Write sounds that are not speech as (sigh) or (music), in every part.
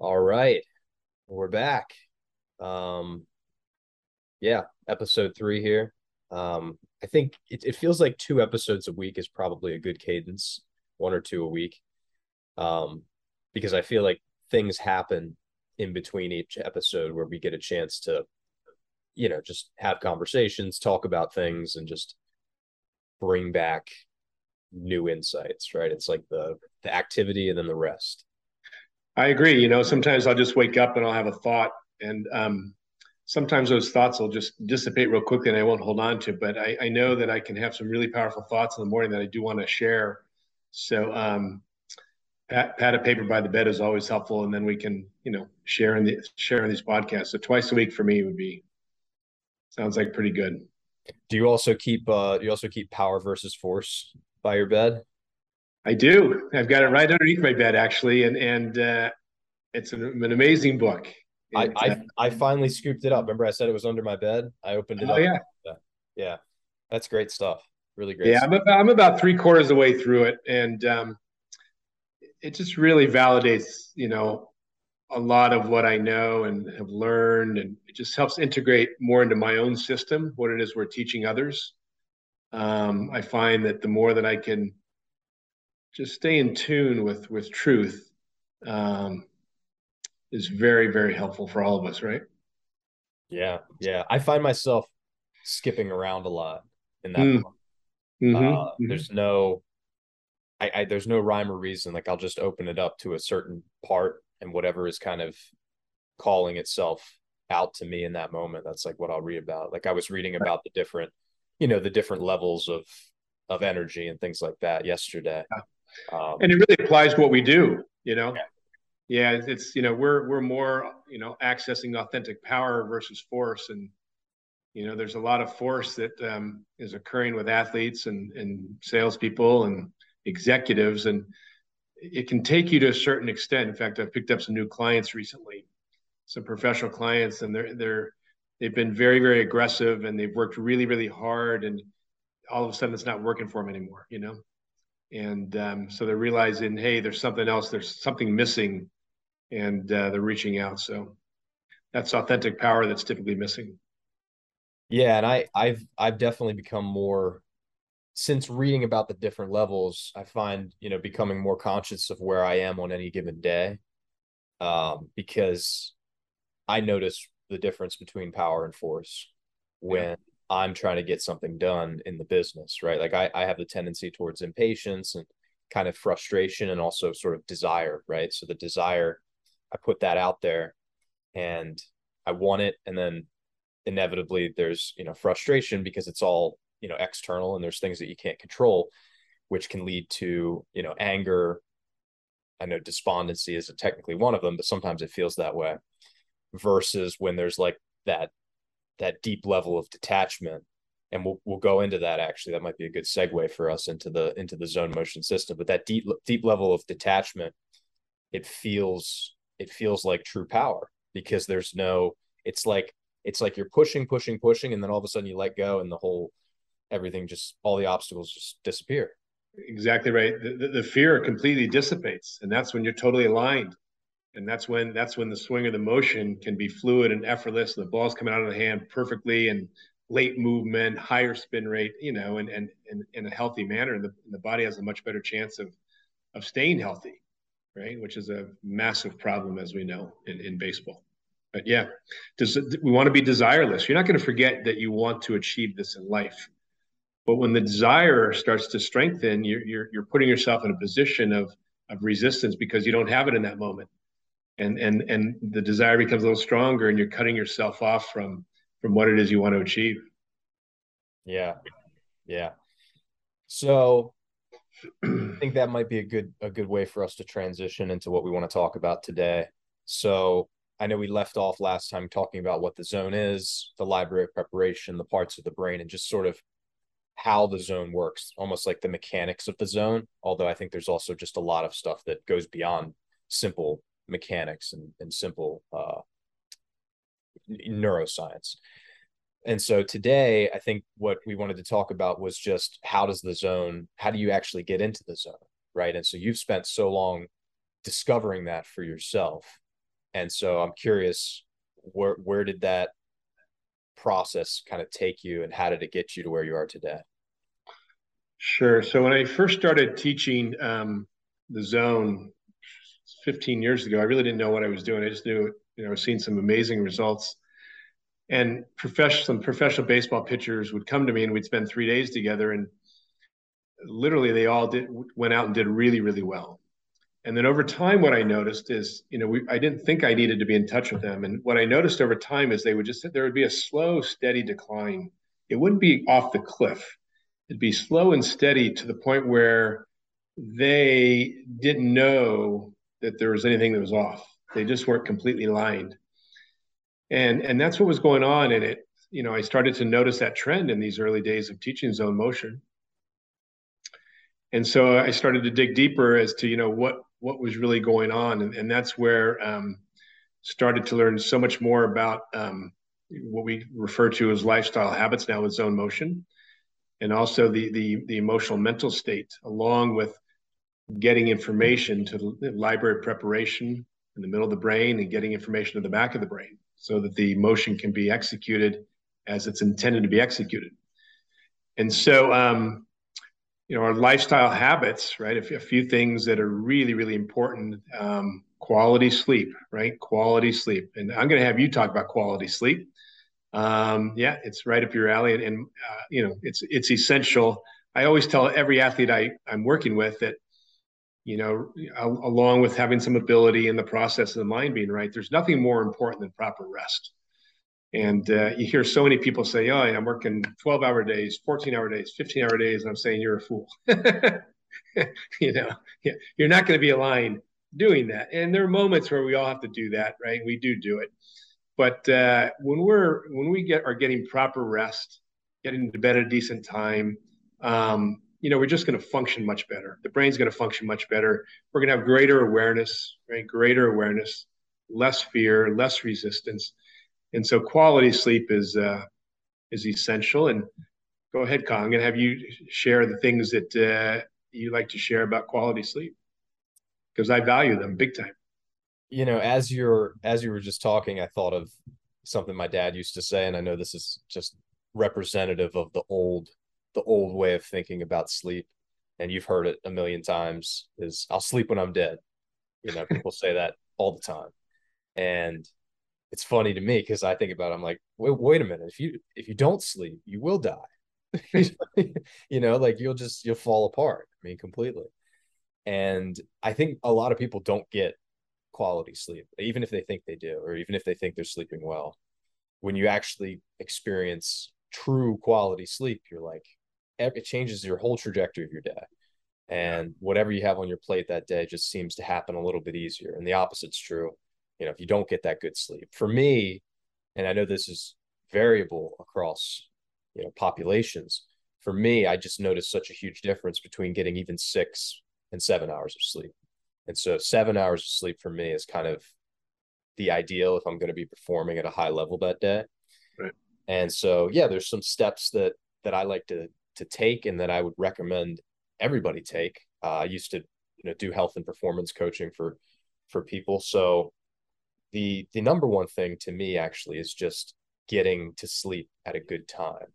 All right. We're back. Um yeah, episode 3 here. Um I think it, it feels like two episodes a week is probably a good cadence, one or two a week. Um because I feel like things happen in between each episode where we get a chance to you know, just have conversations, talk about things and just bring back new insights, right? It's like the the activity and then the rest. I agree. You know, sometimes I'll just wake up and I'll have a thought, and um, sometimes those thoughts will just dissipate real quickly and I won't hold on to. But I, I know that I can have some really powerful thoughts in the morning that I do want to share. So, um, pad, pad of paper by the bed is always helpful, and then we can, you know, share in the share in these podcasts. So twice a week for me would be sounds like pretty good. Do you also keep uh you also keep power versus force by your bed? I do. I've got it right underneath my bed, actually, and and uh, it's an, an amazing book. I, I uh, I finally scooped it up. Remember, I said it was under my bed. I opened it oh, up. Yeah, yeah, that's great stuff. Really great. Yeah, stuff. I'm about, I'm about three quarters of the way through it, and um, it just really validates, you know, a lot of what I know and have learned, and it just helps integrate more into my own system what it is we're teaching others. Um, I find that the more that I can just stay in tune with with truth um, is very very helpful for all of us right yeah yeah i find myself skipping around a lot in that mm. mm-hmm. Uh, mm-hmm. there's no I, I there's no rhyme or reason like i'll just open it up to a certain part and whatever is kind of calling itself out to me in that moment that's like what i'll read about like i was reading about the different you know the different levels of of energy and things like that yesterday. Um, and it really applies to what we do, you know. Yeah. Yeah, it's you know we're we're more you know accessing authentic power versus force, and you know there's a lot of force that um, is occurring with athletes and and salespeople and executives, and it can take you to a certain extent. In fact, I've picked up some new clients recently, some professional clients, and they're they're they've been very very aggressive and they've worked really really hard, and all of a sudden it's not working for them anymore, you know? And um, so they're realizing hey there's something else. There's something missing and uh, they're reaching out so that's authentic power that's typically missing yeah and i i've i've definitely become more since reading about the different levels i find you know becoming more conscious of where i am on any given day um, because i notice the difference between power and force when yeah. I'm trying to get something done in the business, right? Like I, I have the tendency towards impatience and kind of frustration and also sort of desire, right? So the desire, I put that out there and I want it. And then inevitably there's, you know, frustration because it's all, you know, external and there's things that you can't control, which can lead to, you know, anger. I know despondency isn't technically one of them, but sometimes it feels that way versus when there's like that that deep level of detachment and we'll we'll go into that actually that might be a good segue for us into the into the zone motion system but that deep deep level of detachment it feels it feels like true power because there's no it's like it's like you're pushing pushing pushing and then all of a sudden you let go and the whole everything just all the obstacles just disappear. Exactly right. The, the, the fear completely dissipates and that's when you're totally aligned. And that's when that's when the swing of the motion can be fluid and effortless. The ball's coming out of the hand perfectly and late movement, higher spin rate, you know, and and, and in a healthy manner, and the, and the body has a much better chance of of staying healthy, right? Which is a massive problem, as we know in, in baseball. But yeah, does we want to be desireless? You're not going to forget that you want to achieve this in life. But when the desire starts to strengthen, you're, you're, you're putting yourself in a position of, of resistance because you don't have it in that moment and and and the desire becomes a little stronger and you're cutting yourself off from from what it is you want to achieve yeah yeah so i think that might be a good a good way for us to transition into what we want to talk about today so i know we left off last time talking about what the zone is the library of preparation the parts of the brain and just sort of how the zone works almost like the mechanics of the zone although i think there's also just a lot of stuff that goes beyond simple mechanics and, and simple uh, neuroscience. And so today, I think what we wanted to talk about was just how does the zone, how do you actually get into the zone? Right. And so you've spent so long discovering that for yourself. And so I'm curious where where did that process kind of take you and how did it get you to where you are today? Sure. So when I first started teaching um, the zone 15 years ago, I really didn't know what I was doing. I just knew, you know, I was seeing some amazing results. And professional professional baseball pitchers would come to me and we'd spend three days together and literally they all did went out and did really, really well. And then over time, what I noticed is, you know, we, I didn't think I needed to be in touch with them. And what I noticed over time is they would just, there would be a slow, steady decline. It wouldn't be off the cliff. It'd be slow and steady to the point where they didn't know that there was anything that was off. They just weren't completely lined. And, and that's what was going on. And it, you know, I started to notice that trend in these early days of teaching zone motion. And so I started to dig deeper as to, you know, what, what was really going on. And, and that's where um, started to learn so much more about um, what we refer to as lifestyle habits now with zone motion and also the, the, the emotional mental state along with getting information to the library preparation in the middle of the brain and getting information to the back of the brain so that the motion can be executed as it's intended to be executed. And so, um, you know, our lifestyle habits, right? A, few things that are really, really important. Um, quality sleep, right? Quality sleep. And I'm going to have you talk about quality sleep. Um, yeah, it's right up your alley, and, and uh, you know, it's it's essential. I always tell every athlete I I'm working with that, you know, along with having some ability in the process of the mind being right, there's nothing more important than proper rest. And uh, you hear so many people say, "Oh, I'm working 12 hour days, 14 hour days, 15 hour days," and I'm saying you're a fool. (laughs) you know, you're not going to be aligned doing that. And there are moments where we all have to do that, right? We do do it. But uh, when we're when we get are getting proper rest, getting to bed at a decent time, um, you know, we're just going to function much better. The brain's going to function much better. We're going to have greater awareness, right? Greater awareness, less fear, less resistance and so quality sleep is uh, is essential. And go ahead, Kyle. I'm going to have you share the things that uh, you like to share about quality sleep because I value them big time. You know, as you're as you were just talking, I thought of something my dad used to say, and I know this is just representative of the old the old way of thinking about sleep. And you've heard it a million times: is I'll sleep when I'm dead. You know, people say that all the time, and it's funny to me because I think about it, I'm like, wait, wait a minute. If you if you don't sleep, you will die. (laughs) you know, like you'll just you'll fall apart. I mean, completely. And I think a lot of people don't get quality sleep, even if they think they do, or even if they think they're sleeping well. When you actually experience true quality sleep, you're like, it changes your whole trajectory of your day. And whatever you have on your plate that day just seems to happen a little bit easier. And the opposite's true you know if you don't get that good sleep for me and i know this is variable across you know populations for me i just noticed such a huge difference between getting even six and seven hours of sleep and so seven hours of sleep for me is kind of the ideal if i'm going to be performing at a high level that day right. and so yeah there's some steps that that i like to to take and that i would recommend everybody take. Uh, i used to you know do health and performance coaching for for people. So the the number one thing to me actually is just getting to sleep at a good time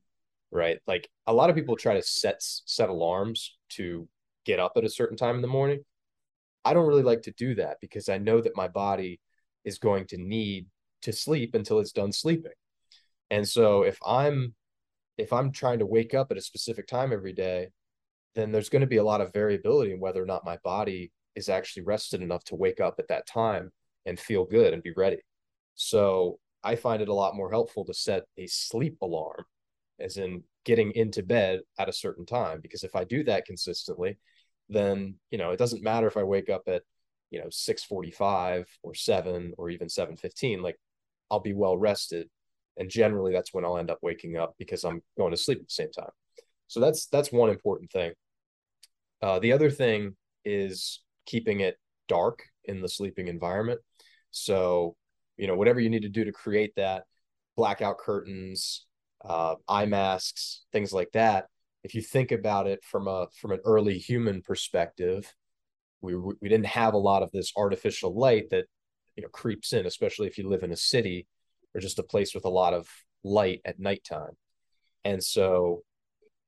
right? Like a lot of people try to set set alarms to get up at a certain time in the morning. I don't really like to do that because i know that my body is going to need to sleep until it's done sleeping. And so if i'm if i'm trying to wake up at a specific time every day then there's going to be a lot of variability in whether or not my body is actually rested enough to wake up at that time and feel good and be ready. So I find it a lot more helpful to set a sleep alarm, as in getting into bed at a certain time. Because if I do that consistently, then you know it doesn't matter if I wake up at you know 6:45 or 7 or even 7:15 like I'll be well rested and generally that's when I'll end up waking up because I'm going to sleep at the same time. So that's that's one important thing. Uh, the other thing is keeping it dark in the sleeping environment. So, you know, whatever you need to do to create that blackout curtains, uh, eye masks, things like that. If you think about it from a from an early human perspective, we we didn't have a lot of this artificial light that you know creeps in, especially if you live in a city or just a place with a lot of light at nighttime. And so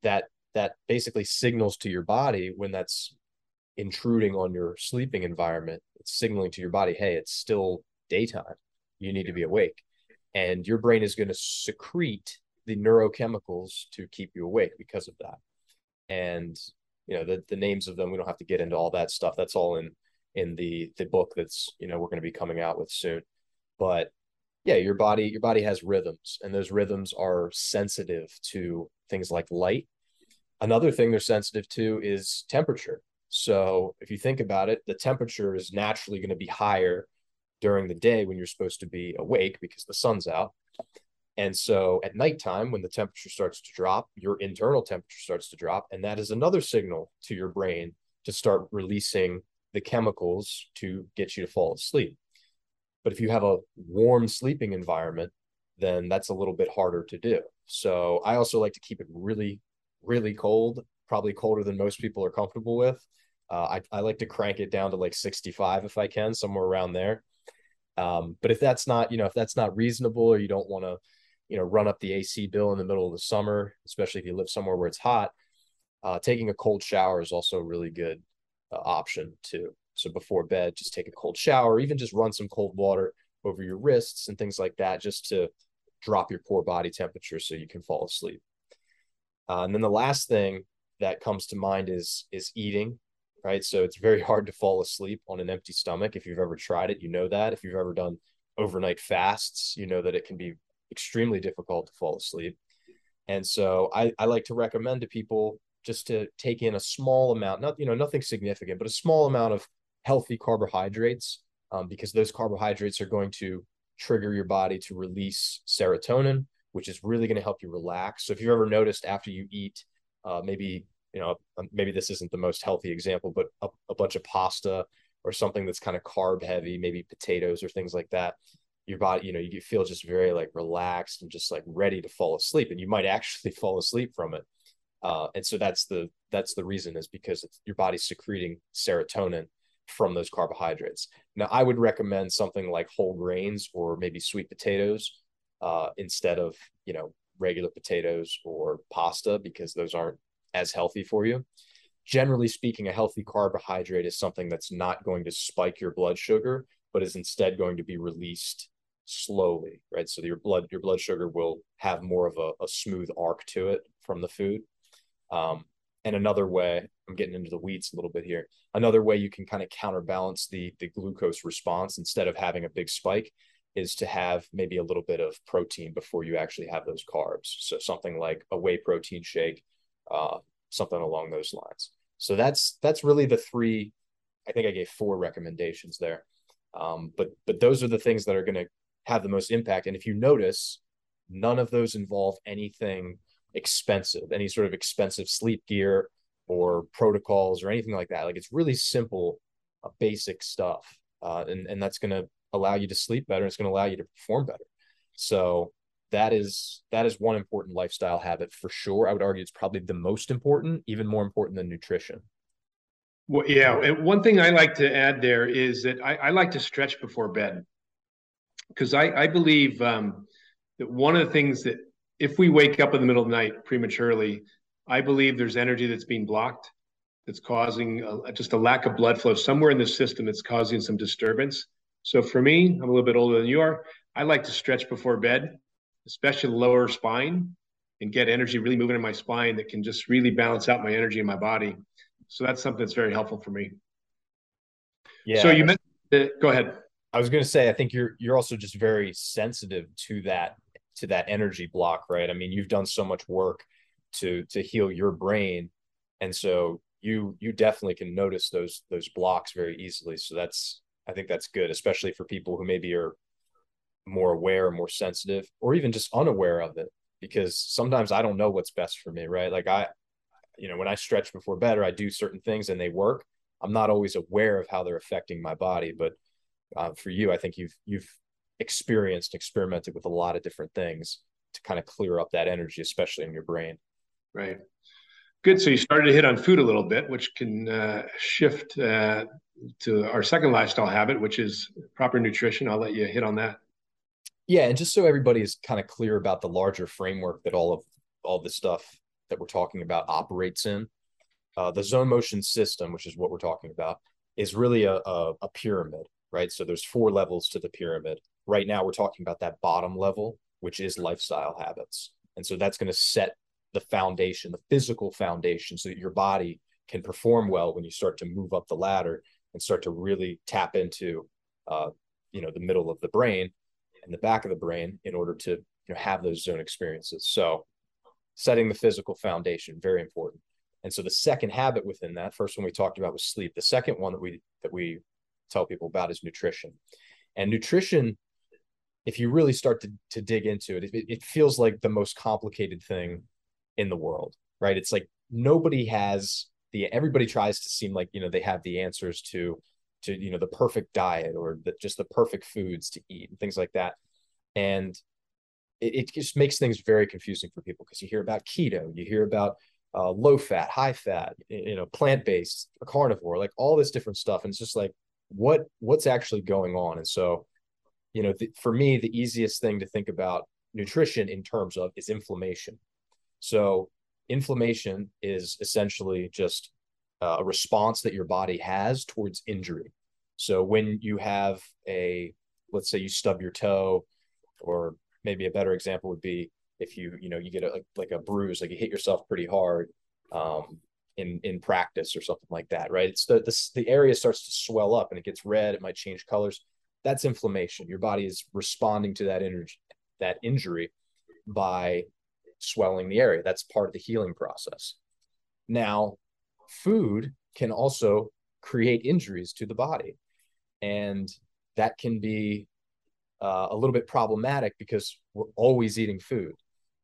that that basically signals to your body when that's intruding on your sleeping environment. It's signaling to your body, hey, it's still daytime. You need to be awake. And your brain is going to secrete the neurochemicals to keep you awake because of that. And you know, the the names of them, we don't have to get into all that stuff. That's all in in the the book that's, you know, we're going to be coming out with soon. But yeah, your body your body has rhythms and those rhythms are sensitive to things like light. Another thing they're sensitive to is temperature. So if you think about it, the temperature is naturally going to be higher during the day when you're supposed to be awake because the sun's out. And so at nighttime, when the temperature starts to drop, your internal temperature starts to drop. And that is another signal to your brain to start releasing the chemicals to get you to fall asleep. But if you have a warm sleeping environment, then that's a little bit harder to do. So I also like to keep it really, really cold, probably colder than most people are comfortable with. Uh, I, I like to crank it down to like 65 if I can, somewhere around there. Um, but if that's not, you know, if that's not reasonable or you don't want to, you know, run up the AC bill in the middle of the summer, especially if you live somewhere where it's hot, uh, taking a cold shower is also a really good uh, option too. So before bed, just take a cold shower, even just run some cold water over your wrists and things like that, just to drop your core body temperature so you can fall asleep. Uh, and then the last thing that comes to mind is is eating, right? So it's very hard to fall asleep on an empty stomach. If you've ever tried it, you know that. If you've ever done overnight fasts, you know that it can be extremely difficult to fall asleep. And so I, I like to recommend to people just to take in a small amount, not you know nothing significant, but a small amount of healthy carbohydrates um, because those carbohydrates are going to trigger your body to release serotonin, which is really going to help you relax. So if you've ever noticed after you eat, uh, maybe you know um, maybe this isn't the most healthy example, but a, a bunch of pasta or something that's kind of carb heavy, maybe potatoes or things like that. Your body, you know, you feel just very like relaxed and just like ready to fall asleep, and you might (laughs) actually fall asleep from it. Uh, and so that's the that's the reason is because your body's secreting serotonin from those carbohydrates. Now, I would recommend something like whole grains or maybe sweet potatoes uh, instead of you know regular potatoes or pasta because those aren't as healthy for you. Generally speaking, a healthy carbohydrate is something that's not going to spike your blood sugar, but is instead going to be released slowly, right? So your blood your blood sugar will have more of a, a smooth arc to it from the food. Um, and another way, I'm getting into the weeds a little bit here. Another way you can kind of counterbalance the the glucose response instead of having a big spike is to have maybe a little bit of protein before you actually have those carbs. So something like a whey protein shake, uh, something along those lines. So that's that's really the three. I think I gave four recommendations there, um, but but those are the things that are going to have the most impact. And if you notice, none of those involve anything expensive, any sort of expensive sleep gear or protocols or anything like that. Like it's really simple, uh, basic stuff, uh, and and that's going to allow you to sleep better. It's going to allow you to perform better. So that is that is one important lifestyle habit for sure. I would argue it's probably the most important, even more important than nutrition. Well, yeah, and one thing I like to add there is that I, I like to stretch before bed because I, I believe um, that one of the things that if we wake up in the middle of the night prematurely, I believe there's energy that's being blocked that's causing a, just a lack of blood flow somewhere in the system that's causing some disturbance. So for me, I'm a little bit older than you are. I like to stretch before bed, especially the lower spine, and get energy really moving in my spine that can just really balance out my energy in my body. So that's something that's very helpful for me. Yeah. So you mentioned, go ahead. I was going to say, I think you're you're also just very sensitive to that to that energy block, right? I mean, you've done so much work to to heal your brain, and so you you definitely can notice those those blocks very easily. So that's I think that's good, especially for people who maybe are more aware, more sensitive, or even just unaware of it. Because sometimes I don't know what's best for me, right? Like I, you know, when I stretch before bed or I do certain things and they work, I'm not always aware of how they're affecting my body. But uh, for you, I think you've you've experienced, experimented with a lot of different things to kind of clear up that energy, especially in your brain. Right. Good. So you started to hit on food a little bit, which can uh, shift uh, to our second lifestyle habit, which is proper nutrition. I'll let you hit on that. Yeah, and just so everybody is kind of clear about the larger framework that all of all the stuff that we're talking about operates in, uh, the zone motion system, which is what we're talking about, is really a, a, a pyramid, right? So there's four levels to the pyramid. Right now, we're talking about that bottom level, which is lifestyle habits, and so that's going to set the foundation, the physical foundation, so that your body can perform well when you start to move up the ladder and start to really tap into, uh, you know, the middle of the brain and the back of the brain in order to you know, have those zone experiences. So, setting the physical foundation very important. And so the second habit within that, first one we talked about was sleep. The second one that we that we tell people about is nutrition. And nutrition, if you really start to to dig into it, it, it feels like the most complicated thing in the world, right? It's like nobody has the everybody tries to seem like you know they have the answers to to you know the perfect diet or the, just the perfect foods to eat and things like that. And it, it just makes things very confusing for people because you hear about keto you hear about uh, low fat high fat you know plant based carnivore like all this different stuff. And it's just like what what's actually going on? And so you know the, for me the easiest thing to think about nutrition in terms of is inflammation so inflammation is essentially just uh, a response that your body has towards injury. So when you have a, let's say you stub your toe, or maybe a better example would be if you, you know, you get a, like a bruise, like you hit yourself pretty hard um, in in practice or something like that, right? It's the, the the area starts to swell up and it gets red. It might change colors. That's inflammation. Your body is responding to that energy, that injury by swelling the area. That's part of the healing process. Now, food can also create injuries to the body. And that can be uh, a little bit problematic because we're always eating food.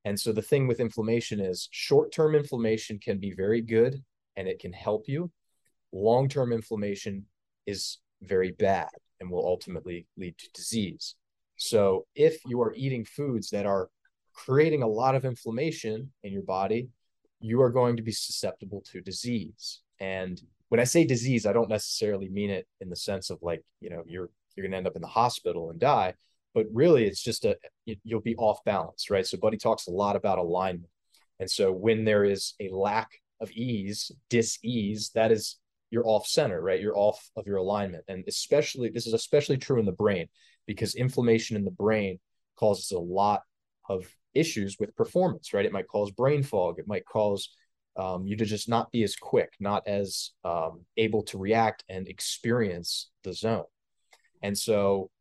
And so the thing with inflammation is short term inflammation can be very good and it can help you. Long term inflammation is very bad and will ultimately lead to disease. So if you are eating foods that are creating a lot of inflammation in your body, you are going to be susceptible to disease. And when I say disease, I don't necessarily mean it in the sense of like, you know, you're you're going to end up in the hospital and die, but really it's just a you'll be off balance, right? So Buddy talks a lot about alignment. And so when there is a lack of ease, dis-ease, that is you're off center, right? You're off of your alignment. And especially this is especially true in the brain because inflammation in the brain causes a lot of issues with performance, right? It might cause brain fog. It might cause um, you to just not be as quick, not as um, able to react and experience the zone. And so,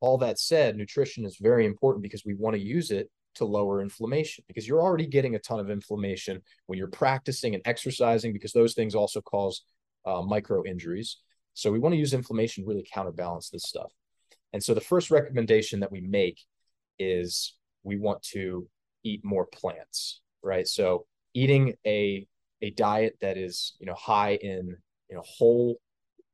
all that said, nutrition is very important because we want to use it to lower inflammation because you're already getting a ton of inflammation when you're practicing and exercising because those things also cause uh, micro injuries. So we want to use inflammation to really counterbalance this stuff. And so the first recommendation that we make is we want to eat more plants, right? So eating a a diet that is you know high in you know whole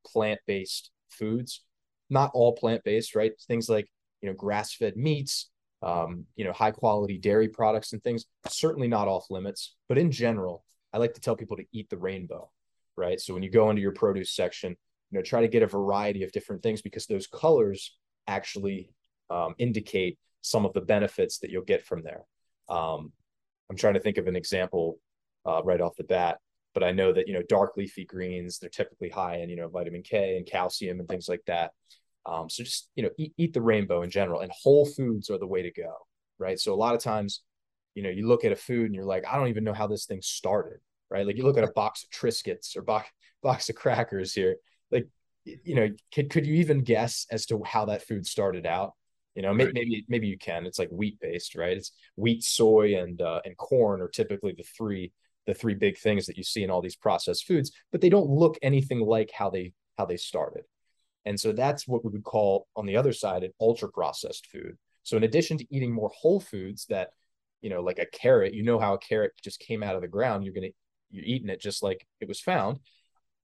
plant based foods, not all plant based, right? Things like you know grass fed meats, um, you know high quality dairy products and things certainly not off limits. But in general, I like to tell people to eat the rainbow, right? So when you go into your produce section, you know try to get a variety of different things because those colors actually um, indicate some of the benefits that you'll get from there. Um, I'm trying to think of an example uh, right off the bat, but I know that you know dark leafy greens they're typically high in you know vitamin K and calcium and things like that. Um, so just you know eat, eat the rainbow in general, and whole foods are the way to go, right? So a lot of times, you know, you look at a food and you're like, I don't even know how this thing started, right? Like you look at a box of Triscuits or box (laughs) box of crackers here, like you know, could could you even guess as to how that food started out? You know, right. maybe maybe you can. It's like wheat based, right? It's wheat, soy, and uh, and corn are typically the three the three big things that you see in all these processed foods, but they don't look anything like how they how they started. And so that's what we would call on the other side an ultra processed food. So in addition to eating more whole foods that, you know, like a carrot, you know how a carrot just came out of the ground, you're gonna you're eating it just like it was found.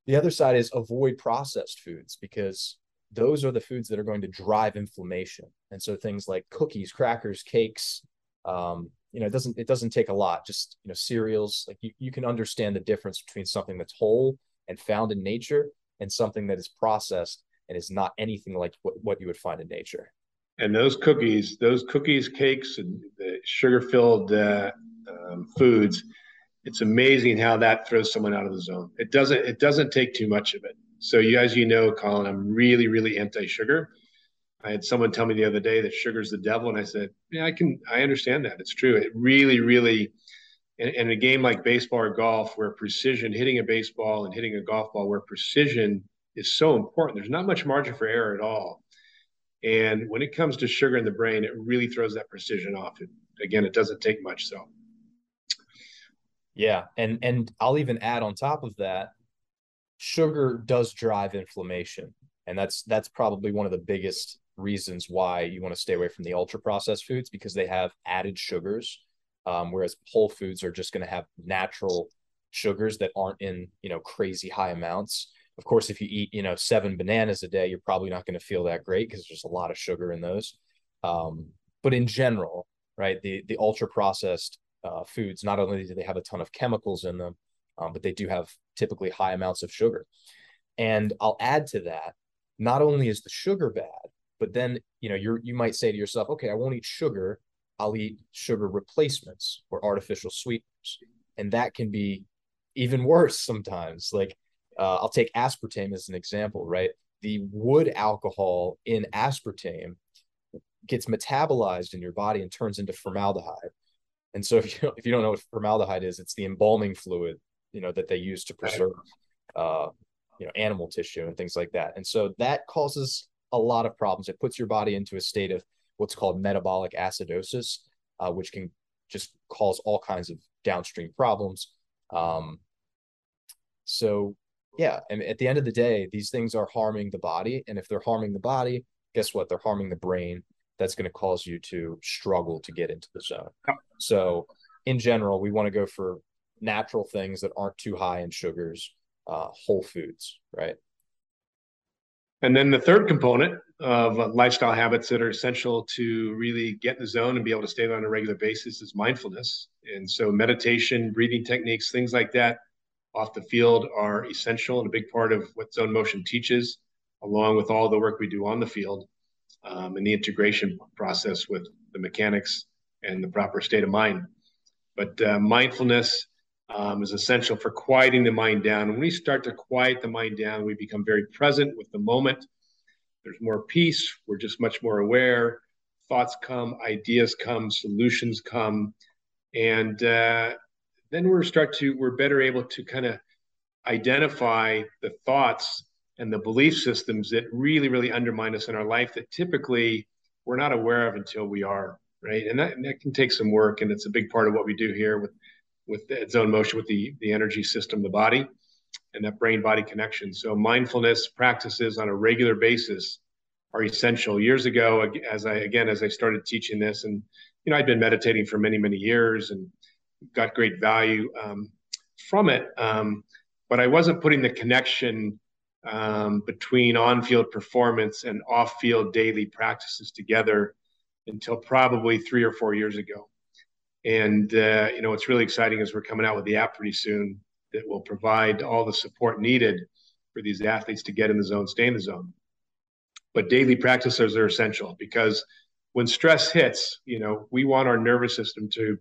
The other side is avoid processed foods because those are the foods that are going to drive inflammation. And so things like cookies, crackers, cakes, um, you know, it doesn't it doesn't take a lot. Just you know, cereals. Like you, you can understand the difference between something that's whole and found in nature and something that is processed and is not anything like what, what you would find in nature. And those cookies, those cookies, cakes, and the sugar-filled uh, um, foods, it's amazing how that throws someone out of the zone. It doesn't. It doesn't take too much of it. So, you, as you know, Colin, I'm really, really anti-sugar. I had someone tell me the other day that sugar's the devil, and I said, "Yeah, I can. I understand that. It's true. It really, really." In, a game like baseball or golf, where precision, hitting a baseball and hitting a golf ball, where precision is so important, there's not much margin for error at all. And when it comes to sugar in the brain, it really throws that precision off. And again, it doesn't take much. So, yeah, and and I'll even add on top of that, sugar does drive inflammation, and that's that's probably one of the biggest reasons why you want to stay away from the ultra processed foods because they have added sugars, um, whereas whole foods are just going to have natural sugars that aren't in you know crazy high amounts. Of course, if you eat you know seven bananas a day, you're probably not going to feel that great because there's a lot of sugar in those. Um, but in general, right, the the ultra processed uh, foods not only do they have a ton of chemicals in them, um, but they do have typically high amounts of sugar. And I'll add to that, not only is the sugar bad, but then you know you you might say to yourself, okay, I won't eat sugar. I'll eat sugar replacements or artificial sweeteners, and that can be even (laughs) worse sometimes. Like uh, I'll take aspartame as an example, right? The wood alcohol in aspartame gets metabolized in your body and turns into formaldehyde. And so if you (laughs) if you don't know what formaldehyde is, it's the embalming fluid, you know, that they use to preserve uh, you know, animal tissue and things like that. And so that causes a lot of problems. It puts your body into a state of what's called metabolic acidosis, uh, which can just cause all kinds of downstream problems. Um, so, yeah, and at the end of the day, these things are harming the body. And if they're harming the body, guess what? They're harming the brain. That's going to cause you to struggle to get into the zone. So, in general, we want to go for natural things that aren't too high in sugars, uh, whole foods, right? And then the third component of lifestyle habits that are essential to really get in the zone and be able to stay there on a regular basis is mindfulness. And so meditation, breathing techniques, things like that off the field are essential and a big part of what zone motion teaches, along with all the work we do on the field um, and the integration process with the mechanics and the proper state of mind. But uh, mindfulness um, is essential for quieting the mind down. When we start to quiet the mind down, we become very present with the moment. There's more peace. We're just much more aware. Thoughts come, ideas come, solutions come, and uh, then we're start to we're better able to kind of identify the thoughts and the belief systems that really really undermine us in our life that typically we're not aware of until we are right? And that, and that can take some work and it's a big part of what we do here with with the zone motion with the the energy system the body and that brain body connection. So mindfulness practices on a regular basis are essential. Years ago as i again as i started teaching this and you know i'd been meditating for many many years and got great value um, from it um, but i wasn't putting the connection um, between on-field performance and off-field daily practices together until probably three or four years ago and uh, you know, what's really exciting is we're coming out with the app pretty soon that will provide all the support needed for these athletes to get in the zone, stay in the zone. But daily practices are essential because when stress hits, you know, we want our nervous system to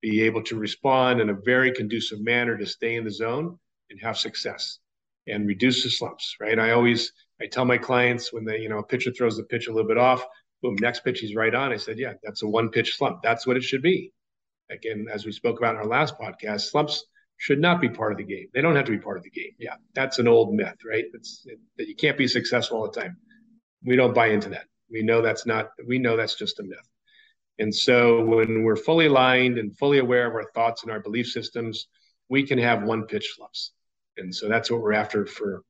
be able to respond in a very conducive manner to stay in the zone and have success and reduce the slumps, right? I always I tell my clients when they, you know, a pitcher throws the pitch a little bit off, boom, next pitch he's right on. I said, yeah, that's a one pitch slump. That's what it should be again, as we spoke about in our last podcast, slumps should not be part of the game. They don't have to be part of the game. Yeah, that's an old myth, right? It's it, that you can't be successful all the time. We don't buy into that. We know that's not. We know that's just a myth. And so when we're fully aligned and fully aware of our thoughts and our belief systems, we can have one pitch slumps. And so that's what we're after for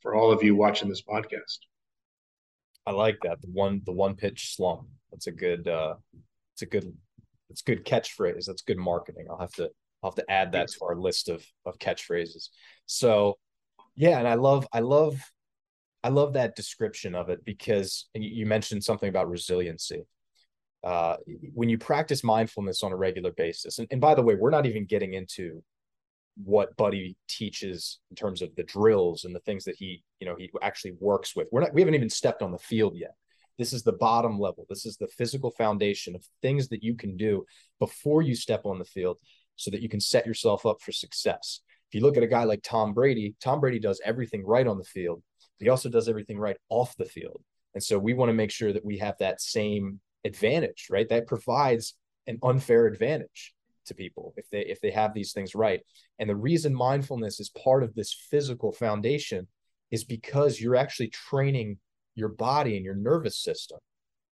for all of you watching this podcast. I like that. The one the one pitch slump. That's a good uh it's a good it's good catchphrase. That's good marketing. I'll have to I'll have to add that to our list of of catchphrases. So yeah, and I love I love I love that description of it because you mentioned something about resiliency. Uh, when you practice mindfulness on a regular basis, and, and by the way, we're not even getting into what Buddy teaches in terms of the drills and the things that he, you know, he actually works with. We're not, we haven't even stepped on the field yet. This is the bottom level. This is the physical foundation of things that you can do before you step on the field so that you can set yourself up for success. If you look at a guy like Tom Brady, Tom Brady does everything right on the field. He also does everything right off the field. And so we want to make sure that we have that same advantage, right? That provides an unfair advantage to people if they if they have these things right. And the reason mindfulness is part of this physical foundation is because you're actually training your body and your nervous system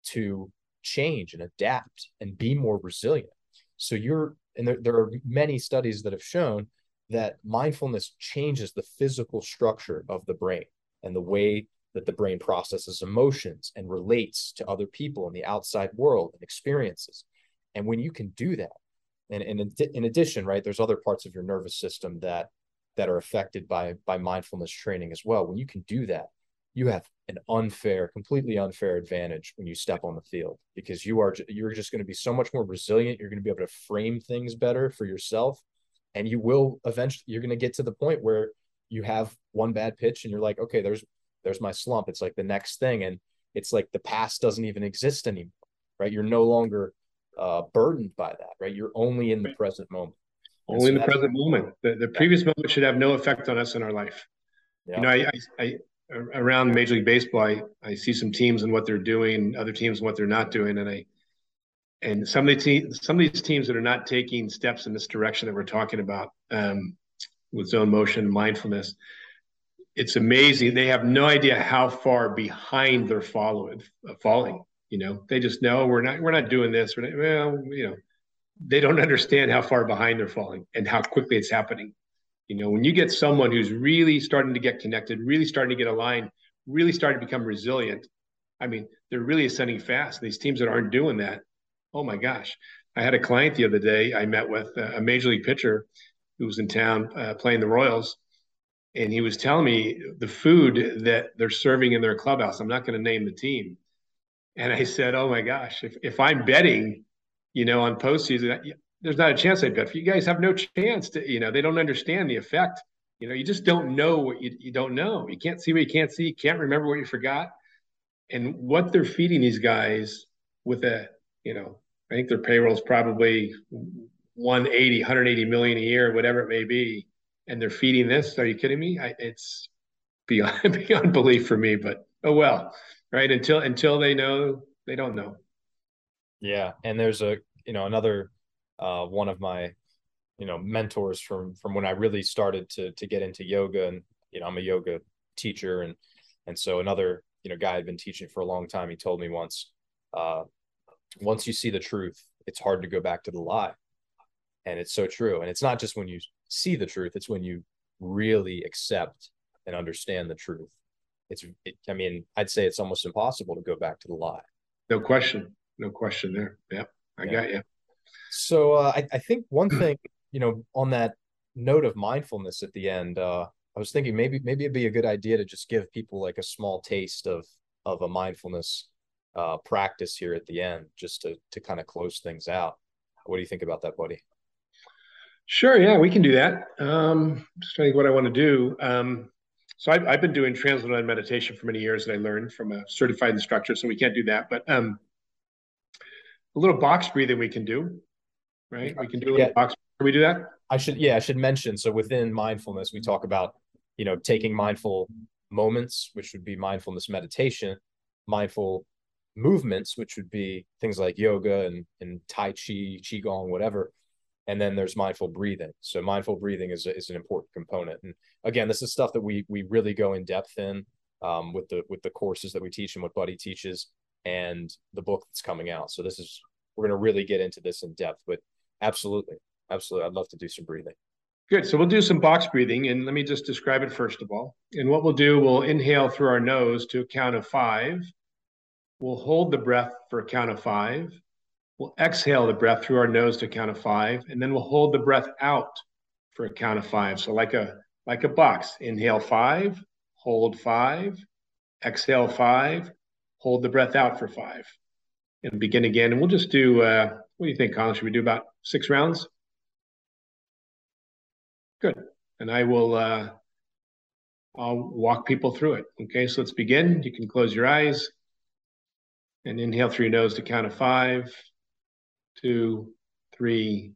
to change and adapt and be more resilient. So you're and there, there are many studies that have shown that mindfulness changes the physical structure of the brain and the way that the brain processes emotions and relates to other people in the outside world and experiences. And when you can do that, and, and in, in addition, right, there's other parts of your nervous system that that are affected by by mindfulness training as well. When you can do that, you have an unfair, completely unfair advantage when you step on the field because you are you're just going to be so much more resilient. You're going to be able to frame things better for yourself, and you will eventually. You're going to get to the point where you have one bad pitch and you're like, okay, there's there's my slump. It's like the next thing, and it's like the past doesn't even exist anymore, right? You're no longer uh, burdened by that, right? You're only in the present moment. Only so in the present moment. The, the previous yeah. moment should have no effect on us in our life. Yeah. You know, I, I, I around Major League Baseball, I, I see some teams and what they're doing, other teams and what they're not doing, and I and some of the te- some of these teams that are not taking steps in this direction that we're talking about um, with zone motion, mindfulness, it's amazing. They have no idea how far behind they're following, falling. You know, they just know we're not we're not doing this. Not, well, you know, they don't understand how far behind they're falling and how quickly it's happening. You know, when you get someone who's really starting to get connected, really starting to get aligned, really starting to become resilient, I mean, they're really ascending fast. These teams that aren't doing that, oh my gosh. I had a client the other day I met with, a major league pitcher who was in town uh, playing the Royals. And he was telling me the food that they're serving in their clubhouse. I'm not going to name the team. And I said, oh my gosh, if, if I'm betting, you know, on postseason, there's not a chance I bet. You guys have no chance to, you know, they don't understand the effect. You know, you just don't know what you, you don't know. You can't see what you can't see. You can't remember what you forgot. And what they're feeding these guys with a, you know, I think their payroll is probably 180, 180 million a year, whatever it may be. And they're feeding this. Are you kidding me? I, it's beyond (laughs) beyond belief for me, but oh well. Right. Until until they know, they don't know. Yeah. And there's a, you know, another uh, one of my you know mentors from from when I really started to to get into yoga and you know I'm a yoga teacher and and so another you know guy had been teaching for a long time he told me once uh once you see the truth it's hard to go back to the lie and it's so true and it's not just when you see the truth it's when you really accept and understand the truth it's it, i mean i'd say it's almost impossible to go back to the lie no question no question there yeah i yeah. got you so uh, I, I think one thing, you know, on that note of mindfulness at the end, uh, I was thinking maybe maybe it'd be a good idea to just give people like a small taste of of a mindfulness uh, practice here at the end, just to to kind of close things out. What do you think about that, buddy? Sure. Yeah, we can do that. Um, just think what I want to do. Um, so I've, I've been doing transcendental meditation for many years, and I learned from a certified instructor. So we can't do that, but um, a little box breathing we can do right? We can do a little yeah. box. Can we do that? I should, yeah, I should mention. So within mindfulness, we talk about, you know, taking mindful moments, which would be mindfulness meditation, mindful movements, which would be things like yoga and, and Tai Chi, Qigong, whatever. And then there's mindful breathing. So mindful breathing is, is an important component. And again, this is stuff that we we really go in depth in um, with the with the courses that we teach and what Buddy teaches and the book that's coming out. So this is we're going to really get into this in depth. But Absolutely. Absolutely. I'd love to do some breathing. Good. So we'll do some box breathing. And let me just describe it first of all. And what we'll do, we'll inhale through our nose to a count of five. We'll hold the breath for a count of five. We'll exhale the breath through our nose to count of five. And then we'll hold the breath out for a count of five. So like a like a box. Inhale five, hold five, exhale five, hold the breath out for five. And begin again. And we'll just do uh, what do you think, Colin? Should we do about six rounds? Good. And I will uh, I'll walk people through it. Okay, so let's begin. You can close your eyes and inhale through your nose to count of five, two, three,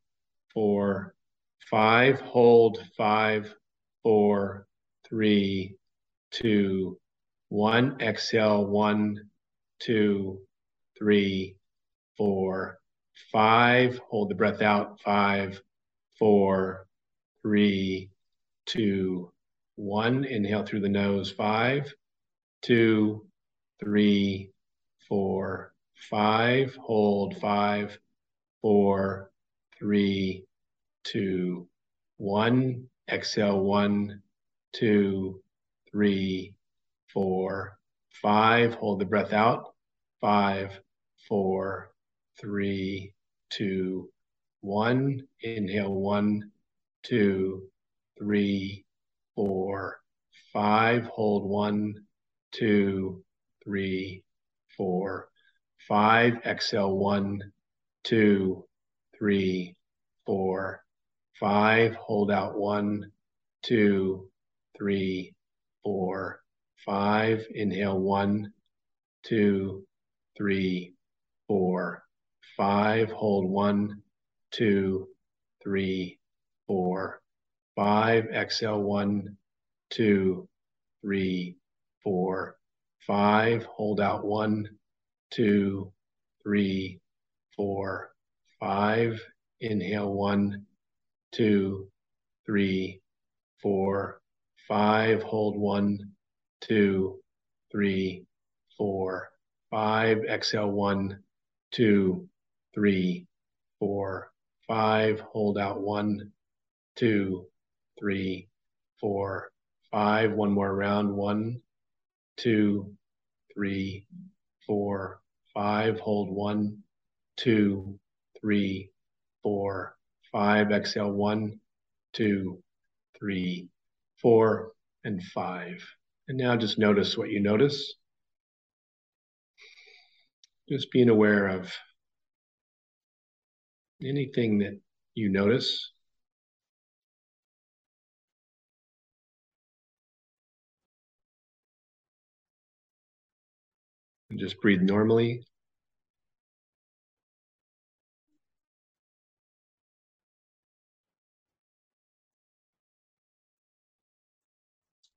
four, five. Hold five, four, three, two, one. Exhale one, two, three, four, five. Hold the breath out. Five, four, three, two, one. Inhale through the nose. Five, two, three, four, five. Hold five, four, three, two, one. Exhale one, two, three, four, five. Hold the breath out. Five, four, three, two, one. Inhale one, two, three, four, five. Hold one, two, three, four, five. Exhale one, two, three, four, five. Hold out one, two, three, four, five. Inhale one, two, three, four, five. Hold one, two, three, four, five. Exhale one, two, three, four, five. Hold out one, two, three, four, five. Inhale one, two, three, four, five. Hold one, two, three, four, five. Exhale one, two, three, four, five. Hold out one, two, three, four, five. One more round. One, two, three, four, five. Hold one, two, three, four, five. Exhale one, two, three, four, and five. And now just notice what you notice. Just being aware of anything that you notice. And just breathe normally.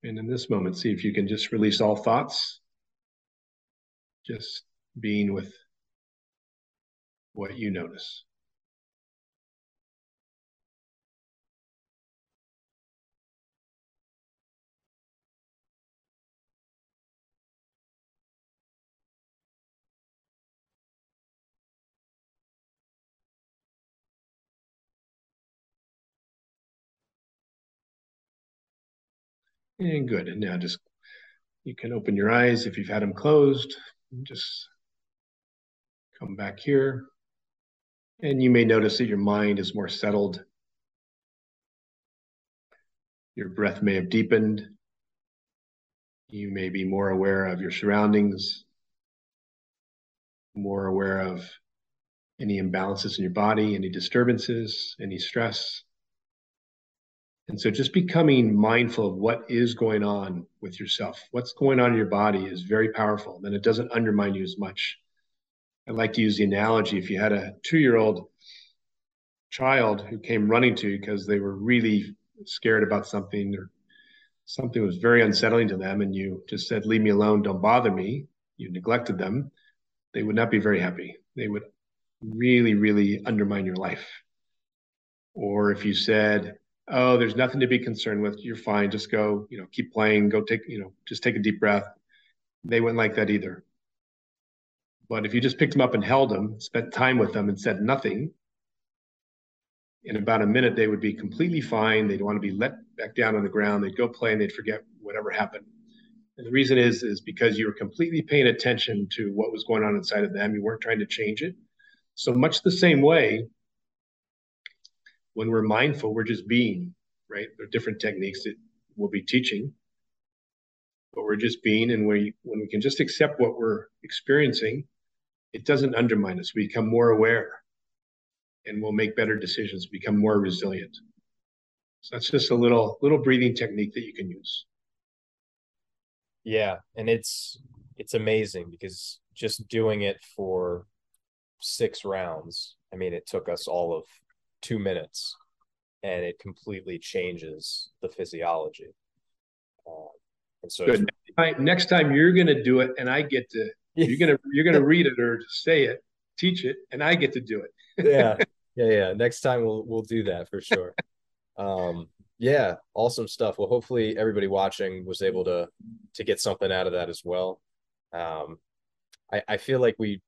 And in this moment, see if you can just release all thoughts. Just being with what you notice. And good. And now just you can open your eyes if you've had them closed. Just come back here. And you may notice that your mind is more settled. Your breath may have deepened. You may be more aware of your surroundings, more aware of any imbalances in your body, any disturbances, any stress. And so just becoming mindful of what is going on with yourself, what's going on in your body is very powerful. Then it doesn't undermine you as much. I like to use the analogy if you had a two year old child who came running to you because they were really scared about something or something was very unsettling to them, and you just said, Leave me alone, don't bother me, you neglected them, they would not be very happy. They would really, really undermine your life. Or if you said, oh, there's nothing to be concerned with. You're fine. Just go, you know, keep playing. Go take, you know, just take a deep breath. They wouldn't like that either. But if you just picked them up and held them, spent time with them and said nothing, in about a minute, they would be completely fine. They'd want to be let back down on the ground. They'd go play and they'd forget whatever happened. And the reason is, is because you were completely paying attention to what was going on inside of them. You weren't trying to change it. So much the same way, when we're mindful, we're just being, right? There are different techniques that we'll be teaching, but we're just being. And we, when we can just accept what we're experiencing, it doesn't undermine us. We become more aware and we'll make better decisions, become more resilient. So that's just a little little breathing technique that you can use. Yeah, and it's it's amazing because just doing it for six rounds, I mean, it took us all of two minutes, and it completely changes the physiology. Uh, and so, Good. Next time you're going to do it, and I get to (laughs) you're gonna you're gonna read it or say it, teach it, and I get to do it. yeah, (laughs) yeah, yeah. Next time we'll we'll do that for sure. Um, yeah, awesome stuff. Well, hopefully everybody watching was able to to get something out of that as well. Um, I I feel like we,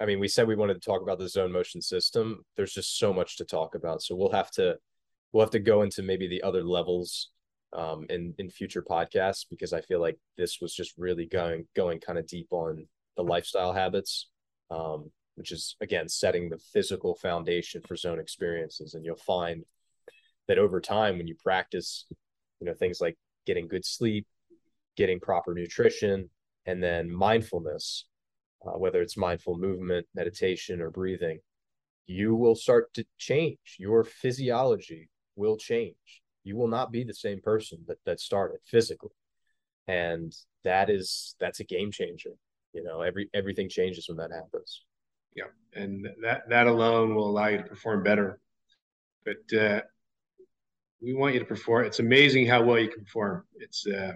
I mean, we said we wanted to talk about the zone motion system. There's just so much to talk about, so we'll have to we'll have to go into maybe the other levels um, in in future podcasts because I feel like this was just really going going kind of deep on the lifestyle habits, um, which is again setting the physical foundation for zone experiences. And you'll find that over time, when you practice, you know things like getting good sleep, getting proper nutrition, and then mindfulness, uh, whether it's mindful movement, meditation, or breathing, you will start to change. Your physiology will change. You will not be the same person that that started physically. And that is that's a game changer you know every everything changes when that happens. Yeah and that that alone will allow you to perform better. But uh we want you to perform it's amazing how well you can perform. It's uh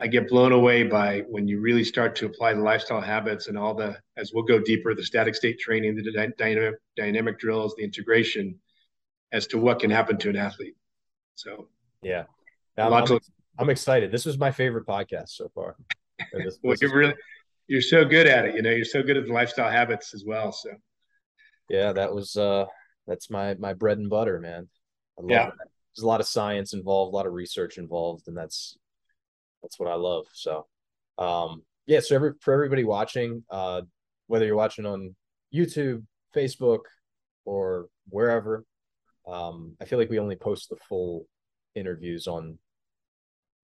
I get blown away by when you really start to apply the lifestyle habits and all the, as we'll go deeper, the static state training, the dynamic, dynamic drills, the integration, as to what can happen to an athlete. So yeah, I'm, I'm, I'm, excited. This was my favorite podcast so far. (laughs) This, well, this you're really you're so good at it. You know, you're so good at the lifestyle habits as well. So yeah, that was uh that's my my bread and butter, man. yeah. That. There's a lot of science involved, a lot of research involved, and that's that's what I love. So um yeah, so every, for everybody watching, uh whether you're watching on YouTube, Facebook, or wherever, um, I feel like we only post the full interviews on.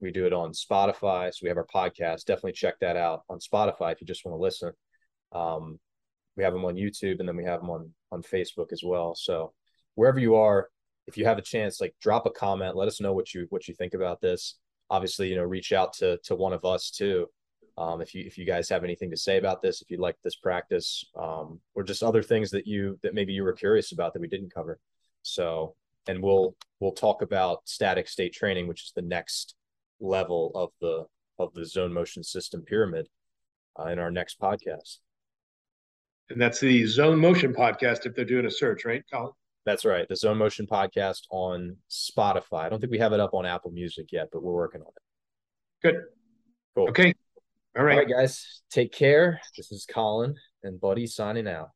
We do it on Spotify, so we have our podcast. Definitely check that out on Spotify if you just want to listen. Um, we have them on YouTube, and then we have them on on Facebook as well. So wherever you are, if you have a chance, like drop a comment, let us know what you what you think about this. Obviously, you know, reach out to to one of us too. Um, if you if you guys have anything to say about this, if you like this practice, um, or just other things that you that maybe you were curious about that we didn't cover. So, and we'll we'll talk about static state training, which is the next level of the of the zone motion system pyramid uh, in our next podcast. And that's the Zone Motion podcast if they're doing a search, right, Colin? That's right. The Zone Motion podcast on Spotify. I don't think we have it up on Apple Music yet, but we're working on it. Good. Cool. Okay. All right. All right, guys. Take care. This is Colin and Buddy signing out.